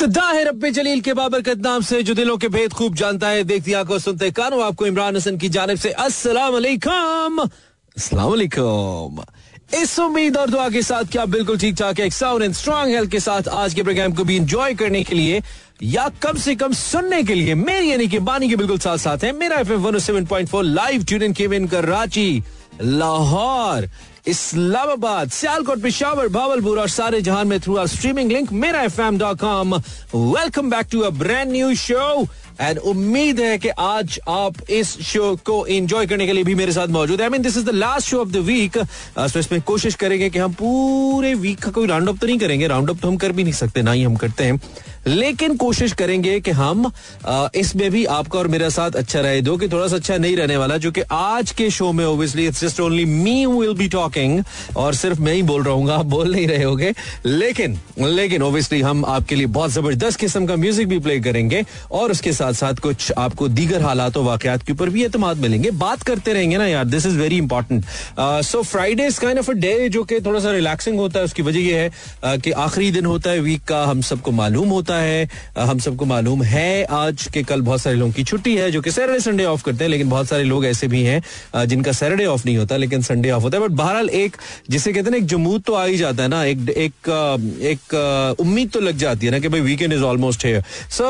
इब्तदा है रब्बे जलील के बाबरकत नाम से, जो दिलों के भेद खूब जानता है। देखती आँखों सुनते कानों। आपको इमरान हसन की जानब से अस्सलाम वालेकुम इस उम्मीद और दुआ के साथ क्या बिल्कुल ठीक ठाक है साउंड एंड स्ट्रॉन्ग हेल्थ के साथ आज के प्रोग्राम को भी इंजॉय करने के लिए, या कम से कम सुनने के लिए, मेरी यानी कि बानी के बिल्कुल साथ साथ है। Mera F M for live tune in Kevin Karachi, Lahore. Islamabad, Sialkot, Peshawar, Bahawalpur और सारे जहान में through our streaming link Mera F M dot com welcome back to a brand new show and उम्मीद है कि आज आप इस शो को एंजॉय करने के लिए भी मेरे साथ मौजूद है। I mean this is the last show of the week इसमें कोशिश करेंगे कि हम पूरे वीक का कोई राउंड अप तो नहीं करेंगे। राउंड अप तो हम कर भी नहीं सकते, ना ही हम करते हैं। लेकिन कोशिश करेंगे कि हम इसमें भी आपका और मेरा साथ अच्छा रहे दो, कि थोड़ा सा अच्छा नहीं रहने वाला जो कि आज के शो में obviously it's just only me will be talking और सिर्फ़ मैं ही बोल रहा हूँ, आप बोल नहीं रहे होगे। लेकिन लेकिन ओबियसली हम आपके लिए बहुत ज़बरदस्त किस्म का म्यूज़िक भी प्ले करेंगे, और उसके साथ साथ कुछ आपको दीगर हालात और वाकत के ऊपर भी एतमाद मिलेंगे। बात करते रहेंगे ना यार this is very important so Friday is kind of a day जो कि थोड़ा सा रिलैक्सिंग होता है, उसकी वजह यह है कि आखिरी दिन होता है वीक का हम सबको मालूम होता है हम सबको मालूम है, आज के कल बहुत सारे लोगों की छुट्टी है, जो कि सैटरडे, संडे ऑफ़ करते हैं, लेकिन बहुत सारे लोग ऐसे भी हैं जिनका सैटरडे ऑफ़ नहीं होता, लेकिन संडे ऑफ़ होता है। बट बहरहाल एक, जिसे कहते हैं ना, एक जमूद तो आ ही जाता है ना, एक एक एक उम्मीद तो लग जाती है ना कि भाई वीकेंड इज़ ऑलमोस्ट है सो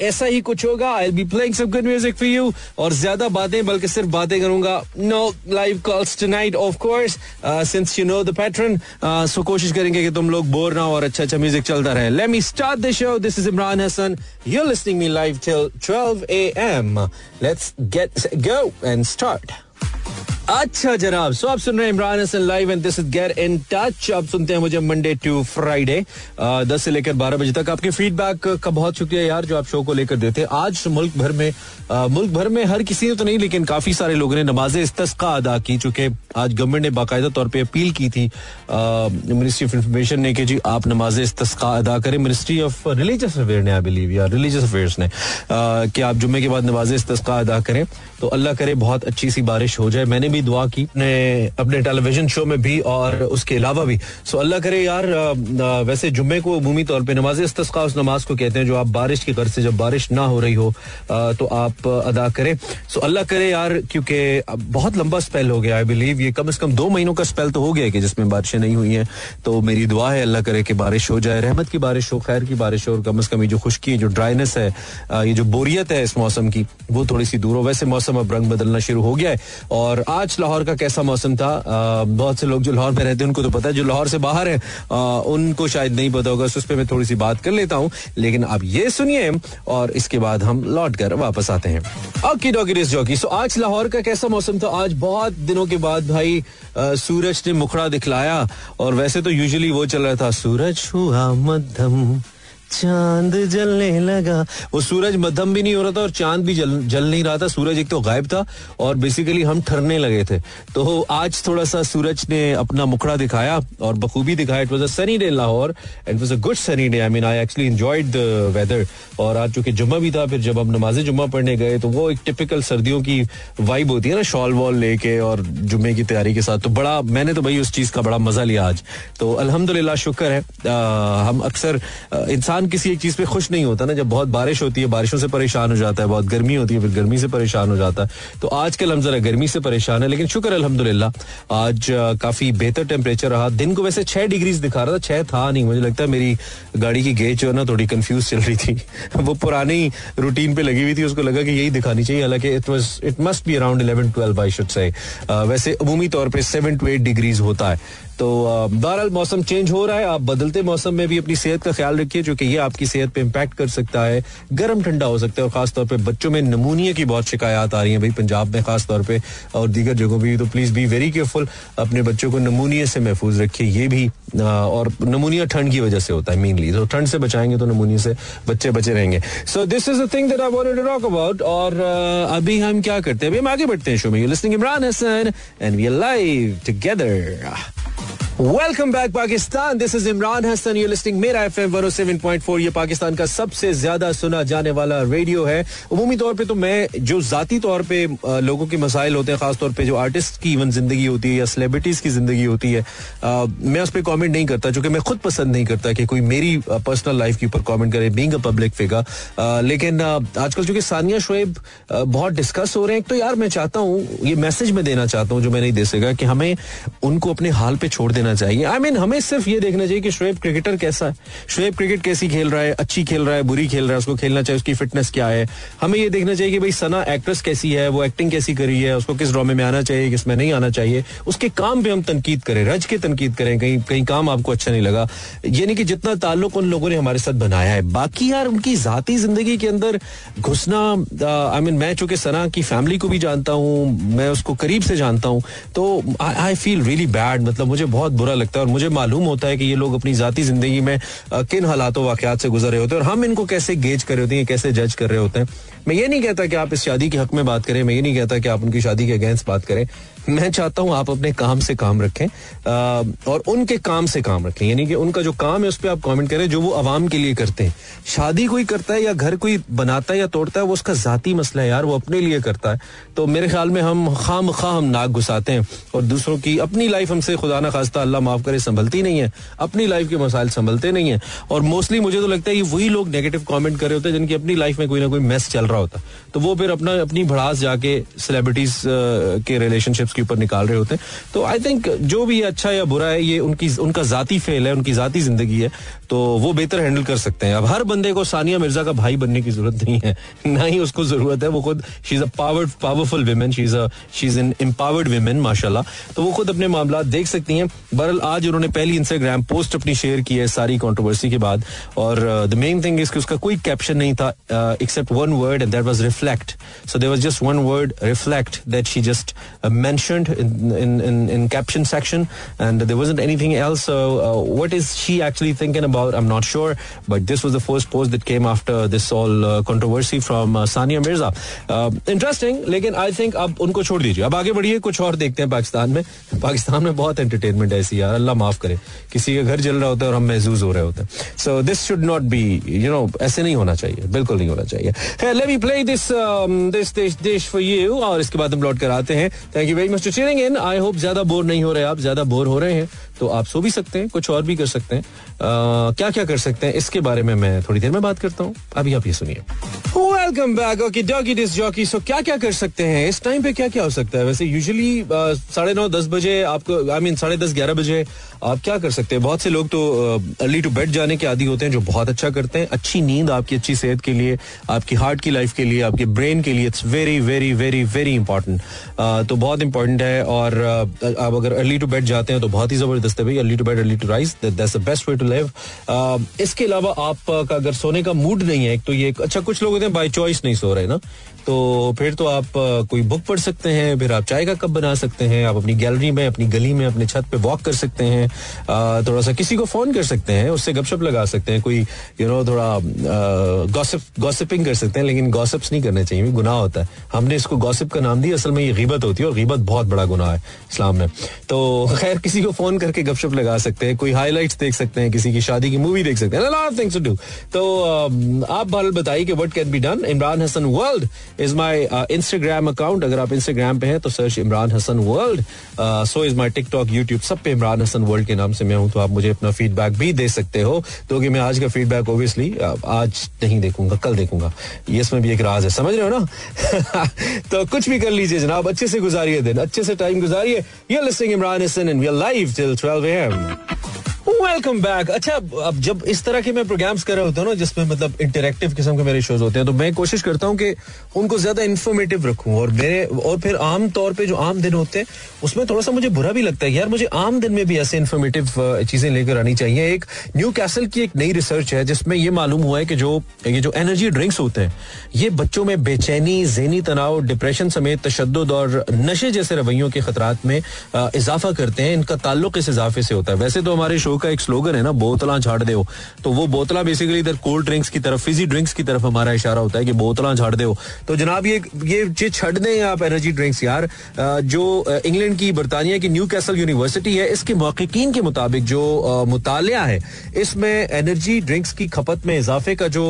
ऐसा ही कुछ होगा। I be playing some good music for you और ज़्यादा बातें, बल्कि सिर्फ़ बातें करूँगा। No live calls tonight of course since you know the pattern so कोशिश करेंगे कि तुम लोग बोर ना और अच्छा अच्छा म्यूज़िक चलता रहे। Let me start the show This is Imran Hassan. You're listening me live till 12 a.m. Let's get go and start. अच्छा जनाब सो आप सुन रहे हैं Imran Hasan live and this is get in touch आप सुनते हैं मुझे मंडे टू फ्राइडे दस से लेकर बारह बजे तक। आपके फीडबैक का बहुत शुक्रिया यार जो आप शो को लेकर देते हैं। आज मुल्क भर में आ, मुल्क भर में हर किसी ने तो नहीं लेकिन काफ़ी सारे लोगों ने नमाज़ इस्तस्का अदा की चूँकि आज गवर्नमेंट ने बाकायदा तौर पर अपील की थी। मिनिस्ट्री ऑफ़ इंफॉर्मेशन ने कि जी आप नमाज़ इस्तस्का अदा करें। मिनिस्ट्री ऑफ़ रिलीजियस अफेयर ने आई बिलीव या रिलीजियस अफेयर्स ने कि आप जुम्मे के बाद नमाज़ इस्तस्का अदा करें। तो अल्लाह करे बहुत अच्छी सी बारिश हो जाए। मैंने भी दुआ की ने अपने टेलीविज़न शो में भी और उसके अलावा भी। सो अल्लाह करे यार वैसे जुम्मे को अमूमी तौर पे नमाज़ इस्तस्का उस नमाज़ को कहते हैं जो आप बारिश के घर से जब बारिश ना हो रही हो तो आप अदा करें। सो अल्लाह करे यार, क्योंकि बहुत लंबा स्पेल हो गया आई बिलीव ये कम से कम दो महीनों का स्पेल तो हो गया कि जिसमें बारिशें नहीं हुई हैं। तो मेरी दुआ है, अल्लाह करे कि बारिश हो जाए, रहमत की बारिश हो, खैर की बारिश हो, और कम अज़ कम ये जो खुशकी है, जो ड्राइनेस है ये जो बोरियत है इस मौसम की, वो थोड़ी सी दूर हो। वैसे मौसम अब रंग बदलना शुरू हो गया है, और आज लाहौर का कैसा मौसम था? बहुत से लोग जो लाहौर में रहते हैं, उनको तो पता है, जो लाहौर से बाहर है उनको शायद नहीं पता होगा, उस पर मैं थोड़ी सी बात कर लेता हूँ। लेकिन आप ये सुनिए और इसके बाद हम लौट कर वापस आते हैं। ओके डॉगी जॉकी सो आज लाहौर का कैसा मौसम था? आज बहुत दिनों के बाद भाई सूरज ने मुखड़ा दिखलाया। और वैसे तो यूजुअली वो चल रहा था, सूरज हुआ मध्यम चाँद जलने लगा। वो सूरज मध्यम भी नहीं हो रहा था और चाँद भी जल जल नहीं रहा था। सूरज एक तो गायब था और बेसिकली हम ठरने लगे थे। तो आज थोड़ा सा सूरज ने अपना मुखड़ा दिखाया और बखूबी दिखाया। It was a sunny day Lahore and was a good sunny day I mean I actually enjoyed the weather और आज चूँकि जुम्मा भी था, फिर जब हम नमाज़ जुम्मा पढ़ने गए तो वो एक टिपिकल सर्दियों की वाइब होती है ना शॉल वॉल लेके और जुम्मे की तैयारी के साथ। तो बड़ा, मैंने तो भाई उस चीज़ का बड़ा मज़ा लिया आज। तो अल्हम्दुलिल्लाह, शुक्र है। हम अक्सर इंसान इंसान किसी एक चीज़ पे खुश नहीं होता ना। जब बहुत बारिश होती है, बारिशों से परेशान हो जाता है, बहुत गर्मी होती है, फिर गर्मी से परेशान हो जाता है। तो आजकल हम जरा गर्मी से परेशान है, लेकिन शुक्र अलहमदुल्ला आज काफ़ी बेहतर टेम्परेचर रहा। दिन को वैसे छह डिग्रीज दिखा रहा था, छह था नहीं। मुझे लगता है मेरी गाड़ी की गेज जो है ना, थोड़ी कंफ्यूज चल रही थी। वो पुरानी रूटीन पे लगी हुई थी, उसको लगा कि यही दिखानी चाहिए। हालाँकि it was it must be around eleven twelve I should say वैसे, अमूमी तौर पर सेवन टू एट डिग्रीज होता है। तो बहरहाल मौसम चेंज हो रहा है। आप बदलते मौसम में भी अपनी सेहत का ख्याल रखिए, जो कि ये आपकी सेहत पे इम्पैक्ट कर सकता है। गर्म ठंडा हो सकता है और खासतौर पे बच्चों में नमूनिया की बहुत शिकायत आ रही है। भाई, पंजाब में खास तौर पे और दीगर जगहों पर तो प्लीज़ बी वेरी केयरफुल अपने बच्चों को नमूनिया से महफूज रखिए। ये भी और नमूनिया ठंड की वजह से होता है मेनली तो ठंड से बचाएँगे तो नमूनिया से बच्चे बचे रहेंगे। So this is a thing that I to talk about और अभी हम क्या करते हैं? अभी हम आगे बढ़ते हैं शो में। You listening Imran Hasan and we live together welcome back Pakistan this is Imran Hasan you listening Mera F M one seven point four ये पाकिस्तान का सबसे ज़्यादा सुना जाने वाला रेडियो है। उमूमी तौर पे तो मैं जो जाती तौर पे लोगों के मसाइल होते हैं खासतौर पे जो आर्टिस्ट की इवन ज़िंदगी होती है या सेलिब्रिटीज की ज़िंदगी होती है आ, मैं उस पर कॉमेंट नहीं करता चूँकि मैं खुद पसंद नहीं करता कि कोई मेरी पर्सनल लाइफ के ऊपर कॉमेंट करे बींग अ पब्लिक फिगर लेकिन आजकल चूँकि सानिया शुएब बहुत डिस्कस हो रहे हैं तो यार मैं चाहता हूँ ये मैसेज में देना चाहता हूँ जो मैं नहीं दे सका कि हमें उनको अपने हाल पे छोड़ देना देना चाहिए। आई I मीन mean, हमें सिर्फ़ ये देखना चाहिए कि शुएब क्रिकेटर कैसा है। शुएब क्रिकेट कैसी खेल रहा है अच्छी खेल रहा है बुरी खेल रहा है उसको खेलना चाहिए उसकी फिटनेस क्या है। हमें ये देखना चाहिए कि भाई सना एक्ट्रेस कैसी है वो एक्टिंग कैसी करी है उसको किस ड्रामे में आना चाहिए किसमें नहीं आना चाहिए। उसके काम पे हम तनकीद करें रज के तनकीद करें कहीं कहीं काम आपको अच्छा नहीं लगा। यानी कि जितना ताल्लुक उन लोगों ने हमारे साथ बनाया है। बाकी यार उनकी जाती ज़िंदगी के अंदर घुसना आई मीन मैं चूँकि सना की फैमिली को भी जानता हूँ मैं उसको करीब से जानता हूँ तो आई फील रियली बैड मतलब मुझे बहुत बुरा लगता है और मुझे मालूम होता है कि ये लोग अपनी जाती ज़िंदगी में किन हालातों वाकत से गुजर रहे होते हैं और हम इनको कैसे गेज कर रहे होते हैं कैसे जज कर रहे होते हैं। मैं ये नहीं कहता कि आप इस शादी के हक में बात करें, मैं ये नहीं कहता कि आप उनकी शादी के अगेंस्ट बात करें। मैं चाहता हूँ आप अपने काम से काम रखें और उनके काम से काम रखें। यानी कि उनका जो काम है, उस पर आप कमेंट करें, जो वो आवाम के लिए करते हैं। शादी कोई करता है या घर कोई बनाता है या तोड़ता है, वो उसका जाती मसला है यार, वो अपने लिए करता है। तो मेरे ख्याल में हम खाम खा हम नाक घुसाते हैं, और दूसरों की अपनी लाइफ हमसे खुदा ना खास्ता, अल्लाह माफ़ करे, संभलती नहीं है। अपनी लाइफ के मसाइल संभलते नहीं है। और मोस्टली मुझे तो लगता है ये वही लोग नेगेटिव कॉमेंट कर रहे होते हैं, जिनकी अपनी लाइफ में कोई ना कोई मैस चल रहा होता। तो वो फिर अपना, अपनी भड़ास जाके सेलिब्रिटीज के रिलेशनशिप्स के ऊपर निकाल रहे होते हैं। तो आई थिंक जो भी अच्छा या बुरा है, ये उनकी, उनका जाती फेल है, उनकी जाती ज़िंदगी है। तो वो बेहतर हैंडल कर सकते हैं। अब हर बंदे को सानिया मिर्ज़ा का भाई बनने की ज़रूरत नहीं है। ना ही उसको ज़रूरत है। वो खुद she is a powered powerful women she is a she is an empowered women माशाल्लाह। तो वो खुद अपने मामला देख सकती हैं। बहरल आज उन्होंने पहली इंस्टाग्राम पोस्ट अपनी शेयर की है सारी कॉन्ट्रोवर्सी के बाद। और द मेन थिंग इज़ कि उसका कोई कैप्शन नहीं था except one word and that was reflect so there was just one word reflect that she just in, caption section, and there wasn't anything else. So, uh, what is she actually thinking about? I'm not sure. But this was the first post that came after this all uh, controversy from uh, Sania Mirza. Interesting, लेकिन I think अब उनको छोड़ दीजिए अब आगे बढ़िए कुछ और देखते हैं पाकिस्तान में पाकिस्तान में बहुत एंटरटेनमेंट ऐसी यार अल्लाह माफ़ करे किसी का घर जल रहा होता है और हम महसूस हो रहे होते हैं so this should not be you know ऐसे नहीं होना चाहिए बिल्कुल नहीं होना चाहिए let me play this this this this for you और इसके बाद हम लौट कर आते हैं thank you very much to in I hope ज़्यादा बोर नहीं हो रहे आप ज़्यादा बोर हो रहे हैं तो आप सो भी सकते हैं, कुछ और भी कर सकते हैं। क्या क्या कर सकते हैं, इसके बारे में मैं थोड़ी देर में बात करता हूँ। अभी आप ये सुनिए। Welcome back okay doggy disc jockey so क्या क्या कर सकते हैं? इस टाइम पे क्या क्या हो सकता है? वैसे यूजली साढ़े नौ, दस बजे आपको आई मीन साढ़े दस, ग्यारह बजे आप क्या कर सकते हैं? बहुत से लोग तो अर्ली टू बेड जाने के आदि होते हैं जो बहुत अच्छा करते हैं। अच्छी नींद आपकी, अच्छी सेहत के लिए, आपकी हार्ट की लाइफ के लिए, आपके ब्रेन के लिए it's very very very very important तो बहुत इंपॉर्टेंट है और आप अगर अर्ली टू बेड जाते हैं तो बहुत ही ज़बरदस्त है भाई। Early to bed early to rise that's the best way to live इसके अलावा आपका अगर सोने का मूड नहीं है तो ये अच्छा कुछ लोग होते हैं बाई चॉइस नहीं सो रहे ना। तो फिर तो आप कोई बुक पढ़ सकते हैं, फिर आप चाय का कप बना सकते हैं, आप अपनी गैलरी में, अपनी गली में, अपने छत पे वॉक कर सकते हैं थोड़ा सा किसी को फ़ोन कर सकते हैं, उससे गपशप लगा सकते हैं, कोई यू नो थोड़ा गॉसिप गॉसिपिंग कर सकते हैं, लेकिन गॉसिप्स नहीं करने चाहिए, गुनाह होता है। हमने इसको गॉसिप का नाम दिया, असल में ये गिबत होती है, और गिबत बहुत बड़ा गुनाह है इस्लाम में। तो खैर, किसी को फ़ोन करके गपशप लगा सकते हैं, कोई हाईलाइट्स देख सकते हैं, किसी की शादी की मूवी देख सकते हैं तो आप बताइए कि what can be done Imran Hasan world is my Instagram account अगर आप इंस्टाग्राम पे हैं तो search Imran Hasan world so is my TikTok YouTube सब पे इमरान हसन वर्ल्ड के नाम से मैं हूँ तो आप मुझे अपना फीडबैक भी दे सकते हो। तो कि मैं आज का फीडबैक ओबियसली आज नहीं देखूँगा, कल देखूँगा। ये इसमें भी एक राज है, समझ रहे हो ना? तो कुछ भी कर लीजिए जनाब, अच्छे से गुजारिए दिन, अच्छे से टाइम गुजारिए। ये listening Imran Hasan and we are till 12 M welcome back अच्छा अब जब इस तरह के मैं प्रोग्राम्स कर रहा होता हूँ ना, जिसमें मतलब इंटरेक्टिव किस्म के मेरे शोज़ होते हैं तो मैं कोशिश करता हूँ कि उनको ज़्यादा इन्फॉर्मेटिव रखूँ। और मेरे, और फिर आम तौर पे जो आम दिन होते हैं, उसमें थोड़ा सा मुझे बुरा भी लगता है यार, मुझे आम दिन में भी ऐसे इन्फॉर्मेटिव चीज़ें लेकर आनी चाहिए। एक न्यू कैसल की एक नई रिसर्च है, जिसमें ये मालूम हुआ है कि जो, ये जो एनर्जी ड्रिंक्स होते हैं, ये बच्चों में बेचैनी जहनी तनाव डिप्रेशन समेत तशद और नशे जैसे रवैयों के खतरात में इजाफा करते हैं। इनका ताल्लुक इस इजाफे से होता है। वैसे तो हमारे शो शो का एक स्लोगन है ना, बोतला छाड़ दो तो वो बोतला बेसिकली इधर कोल्ड ड्रिंक्स की तरफ़ फिजी ड्रिंक्स की तरफ़ हमारा इशारा होता है कि बोतला छाड़ दो तो जनाब ये ये छड़ दें आप एनर्जी ड्रिंक्स यार। जो इंग्लैंड की, बरतानिया की न्यू कैसल यूनिवर्सिटी है, इसके महकीन के मुताबिक जो मुतालिया है, इसमें एनर्जी ड्रिंक्स की खपत में इजाफे का जो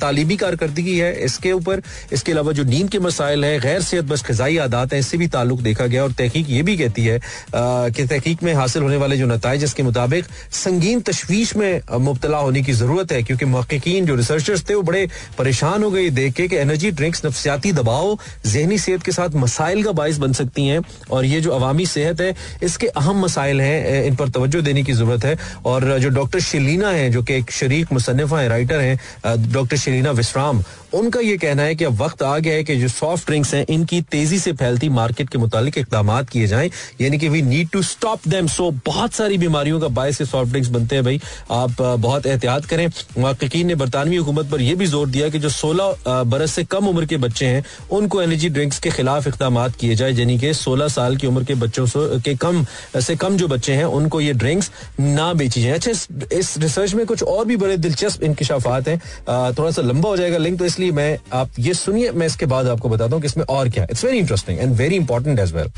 तालीमी कारकर्दगी है, इसके ऊपर, इसके अलावा जो नींद के मसाइल है, गैर सेहत बस खजाई आदात है, इससे भी ताल्लुक देखा गया और तहकीक ये भी कहती है कि तहकीक में हासिल होने वाले जो नतज इसके मुताबिक संगीन तशवीश में मुबतला होने की ज़रूरत है, क्योंकि महकीन जो रिसर्चर्स थे, वो बड़े परेशान हो गए देख के एनर्जी ड्रिंक्स नफसियाती दबाव, जहनी सेहत के साथ मसाइल का बायस बन सकती हैं, और ये जो अवामी सेहत है, इसके अहम मसाइल हैं इन पर तवज्जो देने की ज़रूरत है, और जो डॉक्टर शलीना है, जो कि एक शरीक मुसनफ़ा है राइटर हैं डॉक्टर शलीना विश्राम, उनका ये कहना है कि अब वक्त आ गया है कि जो सॉफ्ट ड्रिंक्स हैं, इनकी तेज़ी से फैलती मार्केट के मुतालिक इकदाम किए जाएँ, यानी कि we need to stop them so बहुत सारी बीमारियों का बायस से सॉफ्ट ड्रिंक्स बनते हैं भाई। आप बहुत एहतियात करें। महकीन ने बरतानवी हुकूमत पर यह भी ज़ोर दिया कि जो सोलह बरस से कम उम्र के बच्चे हैं, उनको एनर्जी ड्रिंक्स के खिलाफ इकदाम किए जाए, यानी कि सोलह साल की उम्र के बच्चों के कम, से कम जो बच्चे हैं, उनको ये ड्रिंक्स ना बेची जाए। अच्छा इस रिसर्च में कुछ और भी बड़े दिलचस्प इंकशाफात हैं। थोड़ा सा लंबा हो जाएगा लिंक तो इसलिए मैं, आप ये सुनिए, मैं इसके बाद आपको बताता हूँ कि इसमें और क्या it's very interesting and very important as well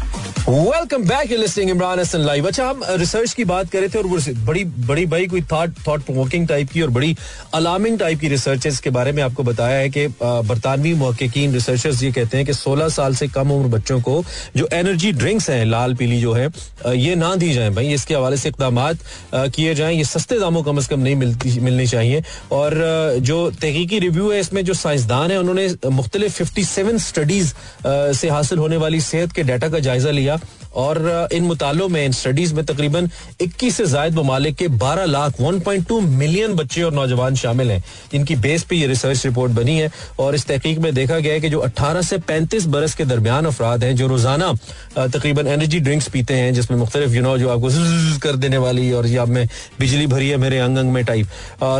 welcome back you listening Imran Hasan live अच्छा हम रिसर्च की बात करे थे और वो बड़ी बड़ी भाई कोई थॉट थॉट प्रोवोकिंग टाइप की और बड़ी अलार्मिंग टाइप की रिसर्च के बारे में आपको बताया है कि बरतानवी महकिन रिसर्चर्स ये कहते हैं कि 16 साल से कम उम्र बच्चों को जो एनर्जी ड्रिंक्स हैं, लाल पीली जो है ये ना दी जाए भाई। इसके हवाले से इकदाम किए जाएँ। ये सस्ते दामों कम अज कम नहीं मिलती, मिलनी चाहिए। और जो तहकीकी रिव्यू है, इसमें जो साइंसदान है, उन्होंने मुख्तलिफ़ फिफ्टी स्टडीज़ से हासिल होने वाली सेहत के डाटा का जायजा लिया। और इन मुतालों में, इन स्टडीज़ में तकरीबन 21 से जायद ममालिक के 12 लाख 1.2 मिलियन बच्चे और नौजवान शामिल हैं। जिनकी बेस पे ये रिसर्च रिपोर्ट बनी है और इस तहकीक में देखा गया है कि जो 18 से 35 बरस के दरमियान अफराद हैं, जो रोज़ाना तकरीबन एनर्जी ड्रिंक्स पीते हैं, जिसमें मुख्तलिफ़ यू नो जो आपको कर देने वाली और या में बिजली भरी है मेरे अंग अंग में टाइप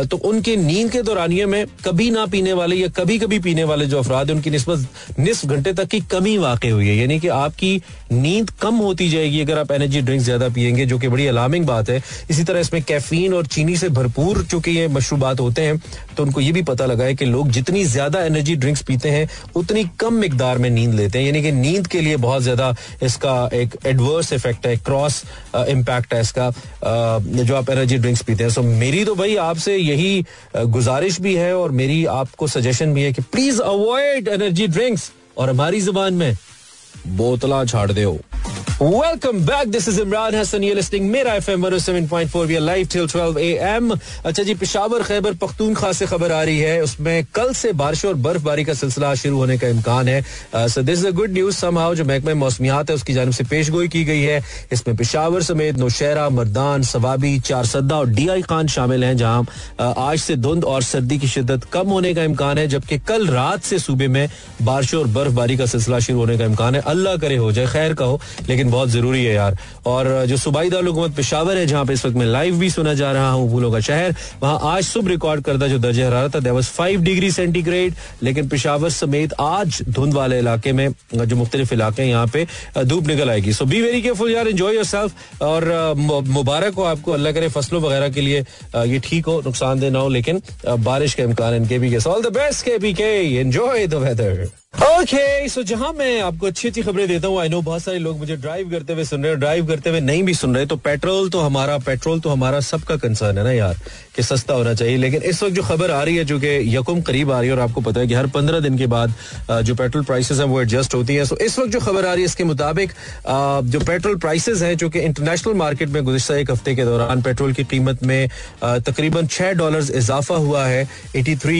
तो उनके नींद के दौरानिए में कभी ना पीने वाले या कभी कभी पीने वाले जो अफराद है, उनकी नस्बत निसफ घंटे तक की कमी वाक़ हुई है। यानी कि आपकी नींद कम होती जाएगी अगर आप एनर्जी ड्रिंक ज़्यादा पियेंगे, जो कि बड़ी अलार्मिंग बात है। इसी तरह इसमें कैफीन और चीनी से भरपूर चूँकि ये मशरूबात होते हैं तो उनको ये भी पता लगा है कि लोग जितनी ज़्यादा एनर्जी ड्रिंक्स पीते हैं, उतनी कम मकदार में नींद लेते हैं। यानी कि नींद के लिए बहुत ज़्यादा इसका एक एडवर्स इफ़ेक्ट है क्रॉस इम्पैक्ट है इसका जो आप एनर्जी ड्रिंक्स पीते हैं। सो मेरी तो भाई आपसे यही गुजारिश भी है और मेरी आपको सजेशन भी है कि प्लीज़ अवॉइड एनर्जी ड्रिंक्स और हमारी ज़ुबान में बोतला छाड़ दो। Welcome back this is Imran Hasan ये listening Mera FM 107.4 we are live till 12 AM अच्छा जी पिशावर खैबर पख्तूनख्वा से खबर आ रही है उसमें कल से बारिश और बर्फबारी का सिलसिला शुरू होने का इम्कान है so this is a good news somehow जो महकमे मौसमियात है उसकी जानब से पेश गोई की गई है इसमें पिशावर समेत नौशहरा मरदान सवाबी चार सद्दा और डी आई खान शामिल हैं जहाँ आज से धुंध और सर्दी की शिद्दत कम होने का इम्कान है जबकि कल रात से सूबे में बारिश और बर्फबारी का सिलसिला शुरू होने का इम्कान है अल्लाह करे हो जाए खैर का हो लेकिन लेकिन बहुत ज़रूरी है यार। और जो सूबाई दारकूमत पिशावर है, जहाँ पे इस वक्त मैं लाइव भी सुना जा रहा हूँ, फूलों का शहर, वहाँ आज सुबह रिकॉर्ड करता जो दर्ज हरारत था वॉज़ फाइव डिग्री सेंटीग्रेड लेकिन पिशावर समेत आज धुंध वाले इलाके में, जो मुख्तलिफ़ इलाके हैं, यहाँ पे धूप निकल आएगी। सो बी वेरी केयरफुल यार एंजॉय योर सेल्फ और मुबारक हो आपको, अल्लाह करे फ़सलों वगैरह के लिए ये ठीक हो नुकसानदेह ना हो, लेकिन बारिश का इम्कान इनके भी ऑल द बेस्ट के बी के enjoy the weather okay so जहाँ मैं आपको अच्छी अच्छी खबरें देता हूँ आई नो बहुत सारे लोग मुझे ड्राइव करते हुए सुन रहे हैं ड्राइव करते हुए नहीं भी सुन रहे तो पेट्रोल तो हमारा पेट्रोल तो हमारा सबका कंसर्न है ना यार। कि सस्ता होना चाहिए। लेकिन इस वक्त जो खबर आ रही है, जो कि यकुम करीब आ रही है, और आपको पता है कि हर पंद्रह दिन के बाद जो पेट्रोल प्राइसेस हैं, वो एडजस्ट होती हैं। सो इस वक्त जो खबर आ रही है, इसके मुताबिक जो पेट्रोल प्राइसेस हैं, जो कि इंटरनेशनल मार्केट में गुजशत एक हफ़्ते के दौरान पेट्रोल की कीमत में तकरीबन छह डॉलर इजाफा हुआ है। एटी थ्री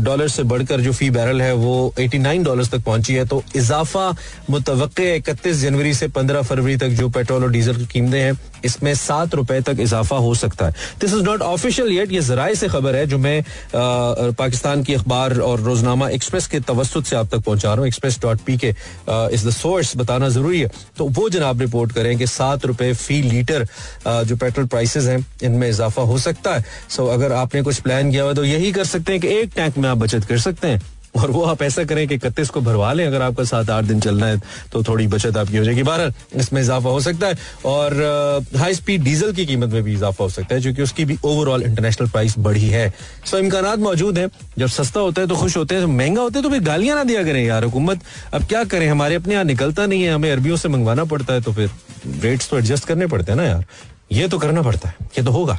डॉलर से बढ़कर जो फ़ी बैरल है, वो 89 डॉलर तक पहुँची है। तो इजाफा मुतव इकतीस जनवरी से 15 फरवरी तक जो पेट्रोल और डीजल की कीमतें हैं, इसमें सात रुपए तक इजाफा हो सकता है। This is not official yet ये जराए से खबर है जो मैं पाकिस्तान की अखबार और रोजनामा एक्सप्रेस के तवस्त से आप तक पहुँचा रहा हूँ Express dot P K is the source बताना ज़रूरी है तो वो जनाब रिपोर्ट करें कि सात रुपए फ़ी लीटर जो पेट्रोल प्राइसेस हैं इनमें इजाफा हो सकता है सो अगर आपने कुछ प्लान किया हुआ तो यही कर सकते हैं कि एक टैंक में आप बचत कर सकते हैं और वो आप ऐसा करें कि इकतीस को भरवा लें, अगर आपका सात, आठ दिन चलना है तो थोड़ी बचत आपकी हो जाएगी। बारह इसमें इजाफा हो सकता है और हाई स्पीड डीजल की कीमत में भी इजाफा हो सकता है, क्योंकि उसकी भी ओवरऑल इंटरनेशनल प्राइस बढ़ी है। सो इम्कान मौजूद है। जब सस्ता होता है तो खुश होते हैं महँगा होता है तो फिर गालियाँ ना दिया करें, यार हुकूमत। अब क्या करें, हमारे अपने यहाँ निकलता नहीं है, हमें अरबियों से मंगवाना पड़ता है तो फिर रेट्स तो एडजस्ट करने पड़ते हैं ना यार। ये तो करना पड़ता है, ये तो होगा।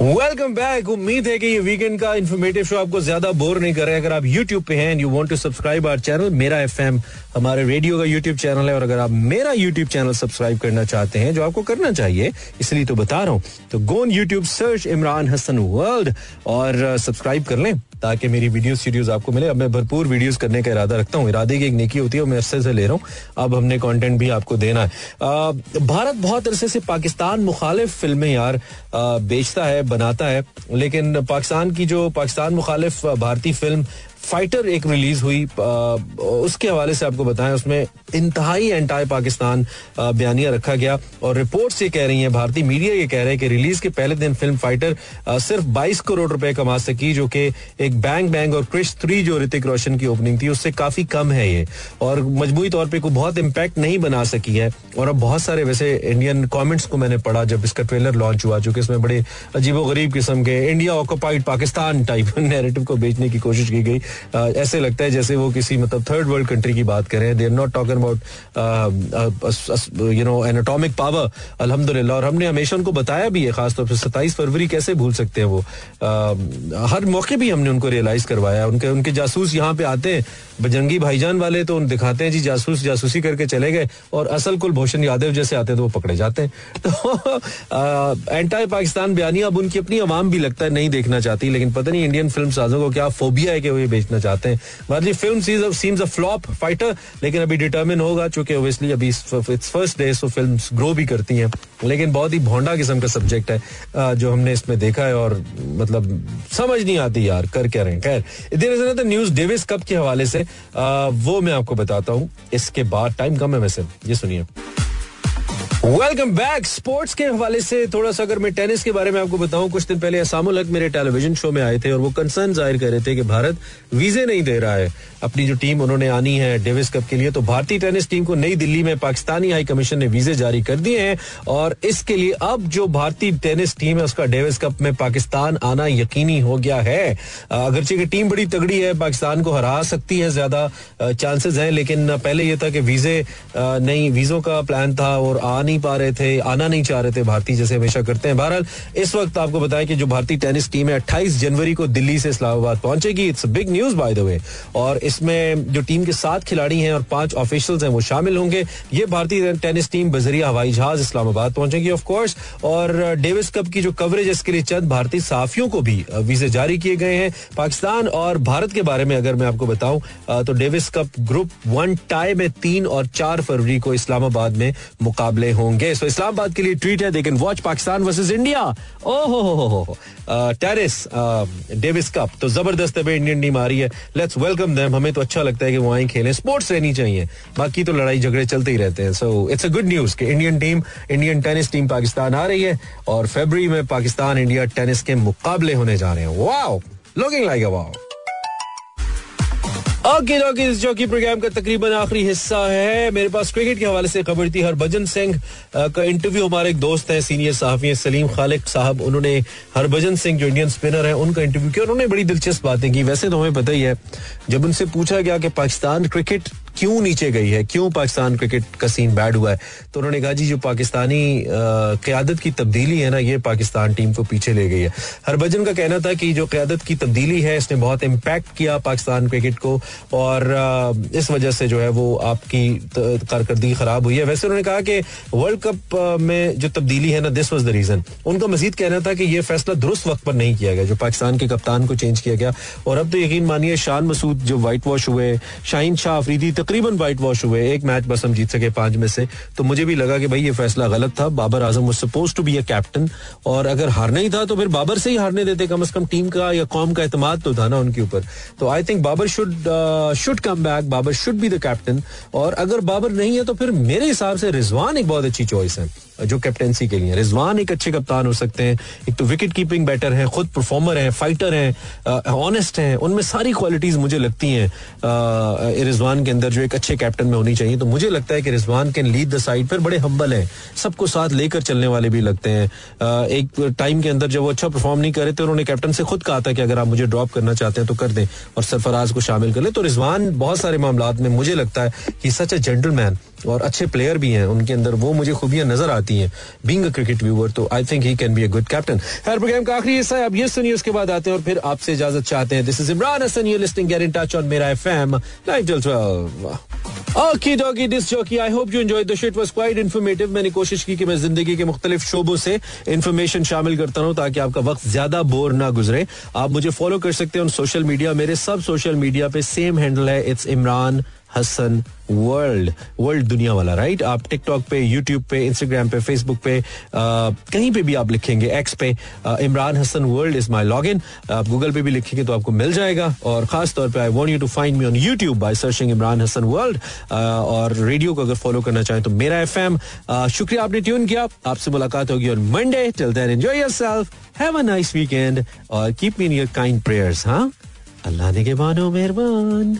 वेलकम बैक उम्मीद है कि ये वीकेंड का इन्फॉर्मेटिव शो आपको ज़्यादा बोर नहीं कर। रहा अगर आप यूट्यूब पे हैं you want to subscribe our channel Mera FM हमारे रेडियो का यूट्यूब चैनल है और अगर आप मेरा यूट्यूब चैनल सब्सक्राइब करना चाहते हैं, जो आपको करना चाहिए, इसलिए तो बता रहा हूँ तो gone YouTube search Imran Hasan world और सब्सक्राइब कर लें। ताकि मेरी वीडियो सीरीज़ आपको मिले। अब मैं भरपूर वीडियोस करने का इरादा रखता हूँ। इरादे की एक नेकी होती है मैं अरसे से ले रहा हूँ। अब हमने कंटेंट भी आपको देना है। आ, भारत बहुत अरसे से पाकिस्तान मुखालिफ फ़िल्में यार बेचता है बनाता है। लेकिन पाकिस्तान की जो पाकिस्तान मुखालिफ भारतीय फ़िल्म फाइटर एक रिलीज़ हुई उसके हवाले से आपको बताएँ, उसमें इंतहाई एंटाई पाकिस्तान बयानिया रखा गया और रिपोर्ट्स ये कह रही हैं, भारतीय मीडिया ये कह रहे हैं कि रिलीज़ के पहले दिन फ़िल्म फाइटर सिर्फ़ 22 करोड़ रुपए कमा सकी, जो कि एक बैंग बैंग और क्रिश थ्री जो ऋतिक रोशन की ओपनिंग थी, उससे काफ़ी कम है ये। और मजबूरी तौर पर बहुत इम्पैक्ट नहीं बना सकी है। और अब बहुत सारे वैसे इंडियन कॉमेंट्स को मैंने पढ़ा जब इसका ट्रेलर लॉन्च हुआ, जो कि इसमें बड़े अजीबो गरीब किस्म के India occupied Pakistan type narrative को बेचने की कोशिश की गई। ऐसे लगता है जैसे वो किसी मतलब थर्ड वर्ल्ड कंट्री की बात करें they are not talking about you know an atomic power अल्हम्दुलिल्लाह। और हमने हमेशा उनको बताया भी है, खासतौर पर सत्ताईस फरवरी कैसे भूल सकते हैं वो। हर मौके भी हमने उनको रियलाइज़ करवाया। उनके उनके जासूस यहाँ पे आते हैं। बजंगी भाईजान वाले तो उन दिखाते हैं, जी जासूस, जासूसी करके चले गए और असल कुलभूषण यादव जैसे आते हैं तो वो पकड़े जाते हैं। तो एंटाई पाकिस्तान बयानी अब उनकी अपनी आवाम भी लगता है, नहीं देखना चाहती। लेकिन पता नहीं इंडियन फ़िल्म साजों को क्या फोबिया है कि वो ये बेचना चाहते हैं। मतलब film seems a flop fighter लेकिन अभी डिटर्मिन होगा, चूँकि ओबियसली अभी it's first day so film grow भी करती हैं। लेकिन बहुत ही भोंडा किस्म का सब्जेक्ट है जो हमने इसमें देखा है, और मतलब समझ नहीं आती यार, कर क्या रहे खैर, इधर न्यूज़ डेविस कप के हवाले से वो मैं आपको बताता हूँ, इसके बाद टाइम कम है वैसे, ये सुनिए। वेलकम बैक स्पोर्ट्स के हवाले से थोड़ा सा अगर मैं टेनिस के बारे में आपको बताऊँ, कुछ दिन पहले असामुल मेरे टेलीविज़न शो में आए थे और वो कंसर्न ज़ाहिर कर रहे थे कि भारत वीजे नहीं दे रहा है। अपनी जो टीम उन्होंने आनी है डेविस कप के लिए तो भारतीय टेनिस टीम को नई दिल्ली में पाकिस्तानी हाई कमीशन ने वीजे जारी कर दिए हैं और इसके लिए अब जो भारतीय टेनिस टीम है, उसका डेविस कप में पाकिस्तान आना यकीनी हो गया है। अगरचे की टीम बड़ी तगड़ी है, पाकिस्तान को हरा सकती है ज़्यादा चांसेस हैं, लेकिन पहले यह था कि वीजे नहीं वीजों का प्लान था और आ नहीं पा रहे थे, आना नहीं चाह रहे थे भारतीय, जैसे हमेशा करते हैं। बहरहाल, इस वक्त आपको बताया कि जो भारतीय टेनिस टीम है, अट्ठाईस जनवरी को दिल्ली से इस्लामाबाद पहुंचेगी। It's big news by the way और इसमें जो टीम के सात खिलाड़ी हैं और पाँच ऑफिशियल्स हैं, वो शामिल होंगे। ये भारतीय टेनिस टीम बजरिया हवाई जहाज़ इस्लामाबाद पहुंचेगी ऑफ़ कोर्स और डेविस कप की जो कवरेज इसके लिए चंद भारतीय साफियों को भी वीजे जारी किए गए हैं। पाकिस्तान और भारत के बारे में अगर मैं आपको बताऊँ तो Davis Cup group one tie में तीन और चार फरवरी को इस्लामाबाद में मुकाबले होंगे। सो इस्लामाबाद के लिए ट्वीट है they can watch Pakistan versus India ओ हो टेरिस डेविस कप तो ज़बरदस्त है इंडियन टीम आ रही है। लेट्स वेलकम देम हमें तो अच्छा लगता है कि वो आई खेलें। स्पोर्ट्स रहनी चाहिए। बाकी तो लड़ाई झगड़े चलते ही रहते हैं। So it's a good news कि Indian team Indian tennis team Pakistan आ रही है और फेबर में पाकिस्तान इंडिया टेनिस के मुकाबले होने जा रहे हैं। Wow looking like a wow इस जॉकी प्रोग्राम का तकरीबन आखिरी हिस्सा है। मेरे पास क्रिकेट के हवाले से खबर थी, हरभजन सिंह का इंटरव्यू हमारे एक दोस्त हैं सीनियर सहाफी सलीम खालिक साहब। उन्होंने हरभजन सिंह जो इंडियन स्पिनर है, उनका इंटरव्यू किया उन्होंने बड़ी दिलचस्प बातें की। वैसे तो हमें पता ही है, जब उनसे पूछा गया कि पाकिस्तान क्रिकेट क्यों नीचे गई है? क्यों पाकिस्तान क्रिकेट का सीन बैड हुआ है? तो उन्होंने कहा, जी, जो पाकिस्तानी क्यादत की तब्दीली है ना, ये पाकिस्तान टीम को पीछे ले गई है। हरभजन का कहना था कि जो क्यादत की तब्दीली है, इसने बहुत इम्पैक्ट किया पाकिस्तान क्रिकेट को और इस वजह से जो है वो आपकी कारकर्दगी खराब हुई है। वैसे उन्होंने कहा कि वर्ल्ड कप में जो तब्दीली है ना दिस वॉज़ द रीजन उनका मजीद कहना था कि यह फैसला दुरुस्त वक्त पर नहीं किया गया, जो पाकिस्तान के कप्तान को चेंज किया गया। और अब तो यकीन मानिए, शान मसूद जो व्हाइट वॉश हुए, शाहीन शाह अफरीदी तकरीबन वाइट वॉश हुए, एक मैच बस हम जीत सके पाँच में से। तो मुझे भी लगा कि भाई ये फैसला गलत था। बाबर आज़म वो suppose to be a captain और अगर हारना ही था तो फिर बाबर से ही हारने देते। कम अज कम टीम का या कॉम का एतम तो था ना उनके ऊपर। तो I think Babar should should come back Babar should be the captain और अगर बाबर नहीं है तो फिर मेरे हिसाब से रिजवान एक बहुत अच्छी चॉइस है। जो कैप्टेंसी के लिए। रिजवान एक अच्छे कप्तान हो सकते हैं। एक तो विकेट कीपिंग बैटर है, खुद परफॉर्मर है फाइटर है ऑनेस्ट है। उनमें सारी क्वालिटीज मुझे लगती हैं रिजवान के अंदर जो एक अच्छे कैप्टन में होनी चाहिए। तो मुझे लगता है कि Rizwan can lead the side फिर बड़े हम्बल हैं। सबको साथ लेकर चलने वाले भी लगते हैं। एक टाइम के अंदर जब वो अच्छा परफॉर्म नहीं करे तो उन्होंने कैप्टन से खुद कहा था कि अगर आप मुझे ड्रॉप करना चाहते हैं तो कर दें। और सरफराज को शामिल कर ले। तो रिजवान बहुत सारे मामला में मुझे लगता है कि सच ए जेंटलमैन और अच्छे प्लेयर भी हैं, उनके अंदर वो मुझे खूबियाँ नज़र आती हैं। बीइंग अ क्रिकेट व्यूअर तो I think he can be a good captain her programme का आखिरी हिस्सा है, अब ये सुनिए उसके बाद आते हैं और फिर आपसे इजाज़त चाहते हैं। This is Imran Hasan you listening get in touch on Mera FM live till 12 okay doggy disc jockey I hope you enjoy the shit was quite informative मैंने कोशिश की कि मैं ज़िंदगी के मुख्तलिफ़ शोबों से इन्फॉर्मेशन शामिल करता रहूँ ताकि आपका वक्त ज़्यादा बोर ना गुजरे। आप मुझे फॉलो कर सकते हैं सोशल मीडिया मेरे सब सोशल मीडिया पे सेम हैंडल है it's Imran Hasan world world दुनिया वाला राइट आप टिकटॉक पे यूट्यूब पे इंस्टाग्राम पे फेसबुक पे आ, कहीं पे भी आप लिखेंगे एक्स पे Imran Hasan world is my log in आप गूगल पे भी लिखेंगे तो आपको मिल जाएगा। और खास तौर पे I want you to find me on YouTube by searching Imran Hasan world और रेडियो को अगर फॉलो करना चाहें तो मेरा एफ़ एम शुक्रिया आपने ट्यून किया। आपसे मुलाकात होगी on Monday till then enjoy yourself have a nice weekend और keep me in your kind prayers हाँ? अल्लाह ने के बानो मेहरबान।